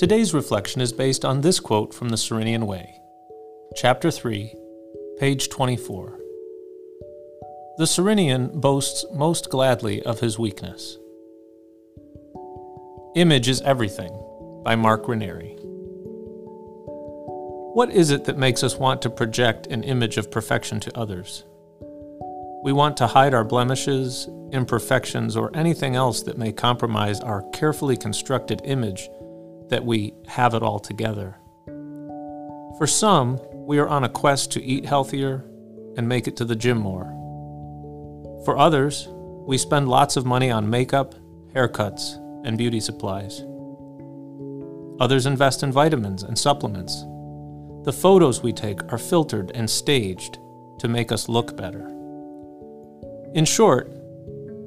Today's reflection is based on this quote from the Cyrenian Way, Chapter 3, page 24. The Cyrenian boasts most gladly of his weakness. Image is Everything by Mark Ranieri. What is it that makes us want to project an image of perfection to others? We want to hide our blemishes, imperfections, or anything else that may compromise our carefully constructed image that we have it all together. For some, we are on a quest to eat healthier and make it to the gym more. For others, we spend lots of money on makeup, haircuts, and beauty supplies. Others invest in vitamins and supplements. The photos we take are filtered and staged to make us look better. In short,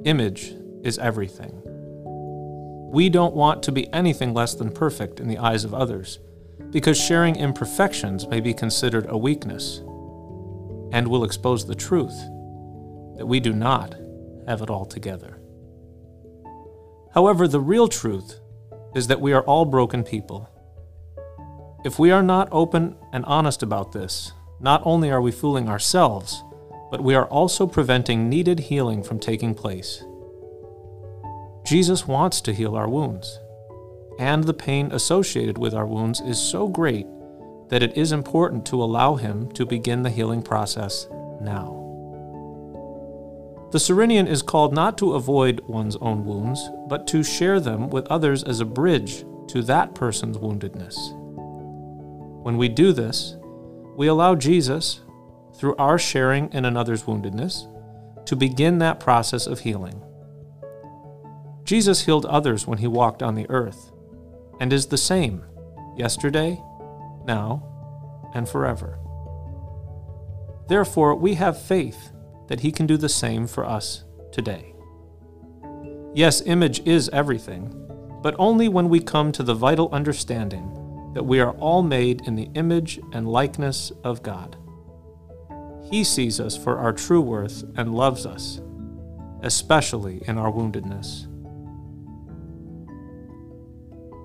image is everything. We don't want to be anything less than perfect in the eyes of others, because sharing imperfections may be considered a weakness and will expose the truth that we do not have it all together. However, the real truth is that we are all broken people if we are not open and honest about this, not only are we fooling ourselves, but we are also preventing needed healing from taking place. Jesus wants to heal our wounds, and the pain associated with our wounds is so great that it is important to allow Him to begin the healing process now. The Cyrenian is called not to avoid one's own wounds, but to share them with others as a bridge to that person's woundedness. When we do this, we allow Jesus, through our sharing in another's woundedness, to begin that process of healing. Jesus healed others when he walked on the earth, and is the same yesterday, now, and forever. Therefore, we have faith that he can do the same for us today. Yes, image is everything, but only when we come to the vital understanding that we are all made in the image and likeness of God. He sees us for our true worth and loves us, especially in our woundedness.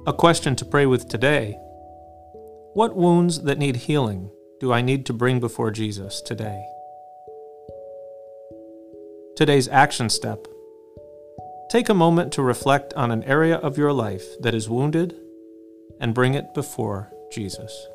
A question to pray with today What wounds that need healing do I need to bring before Jesus today? Today's action step Take a moment to reflect on an area of your life that is wounded and bring it before Jesus.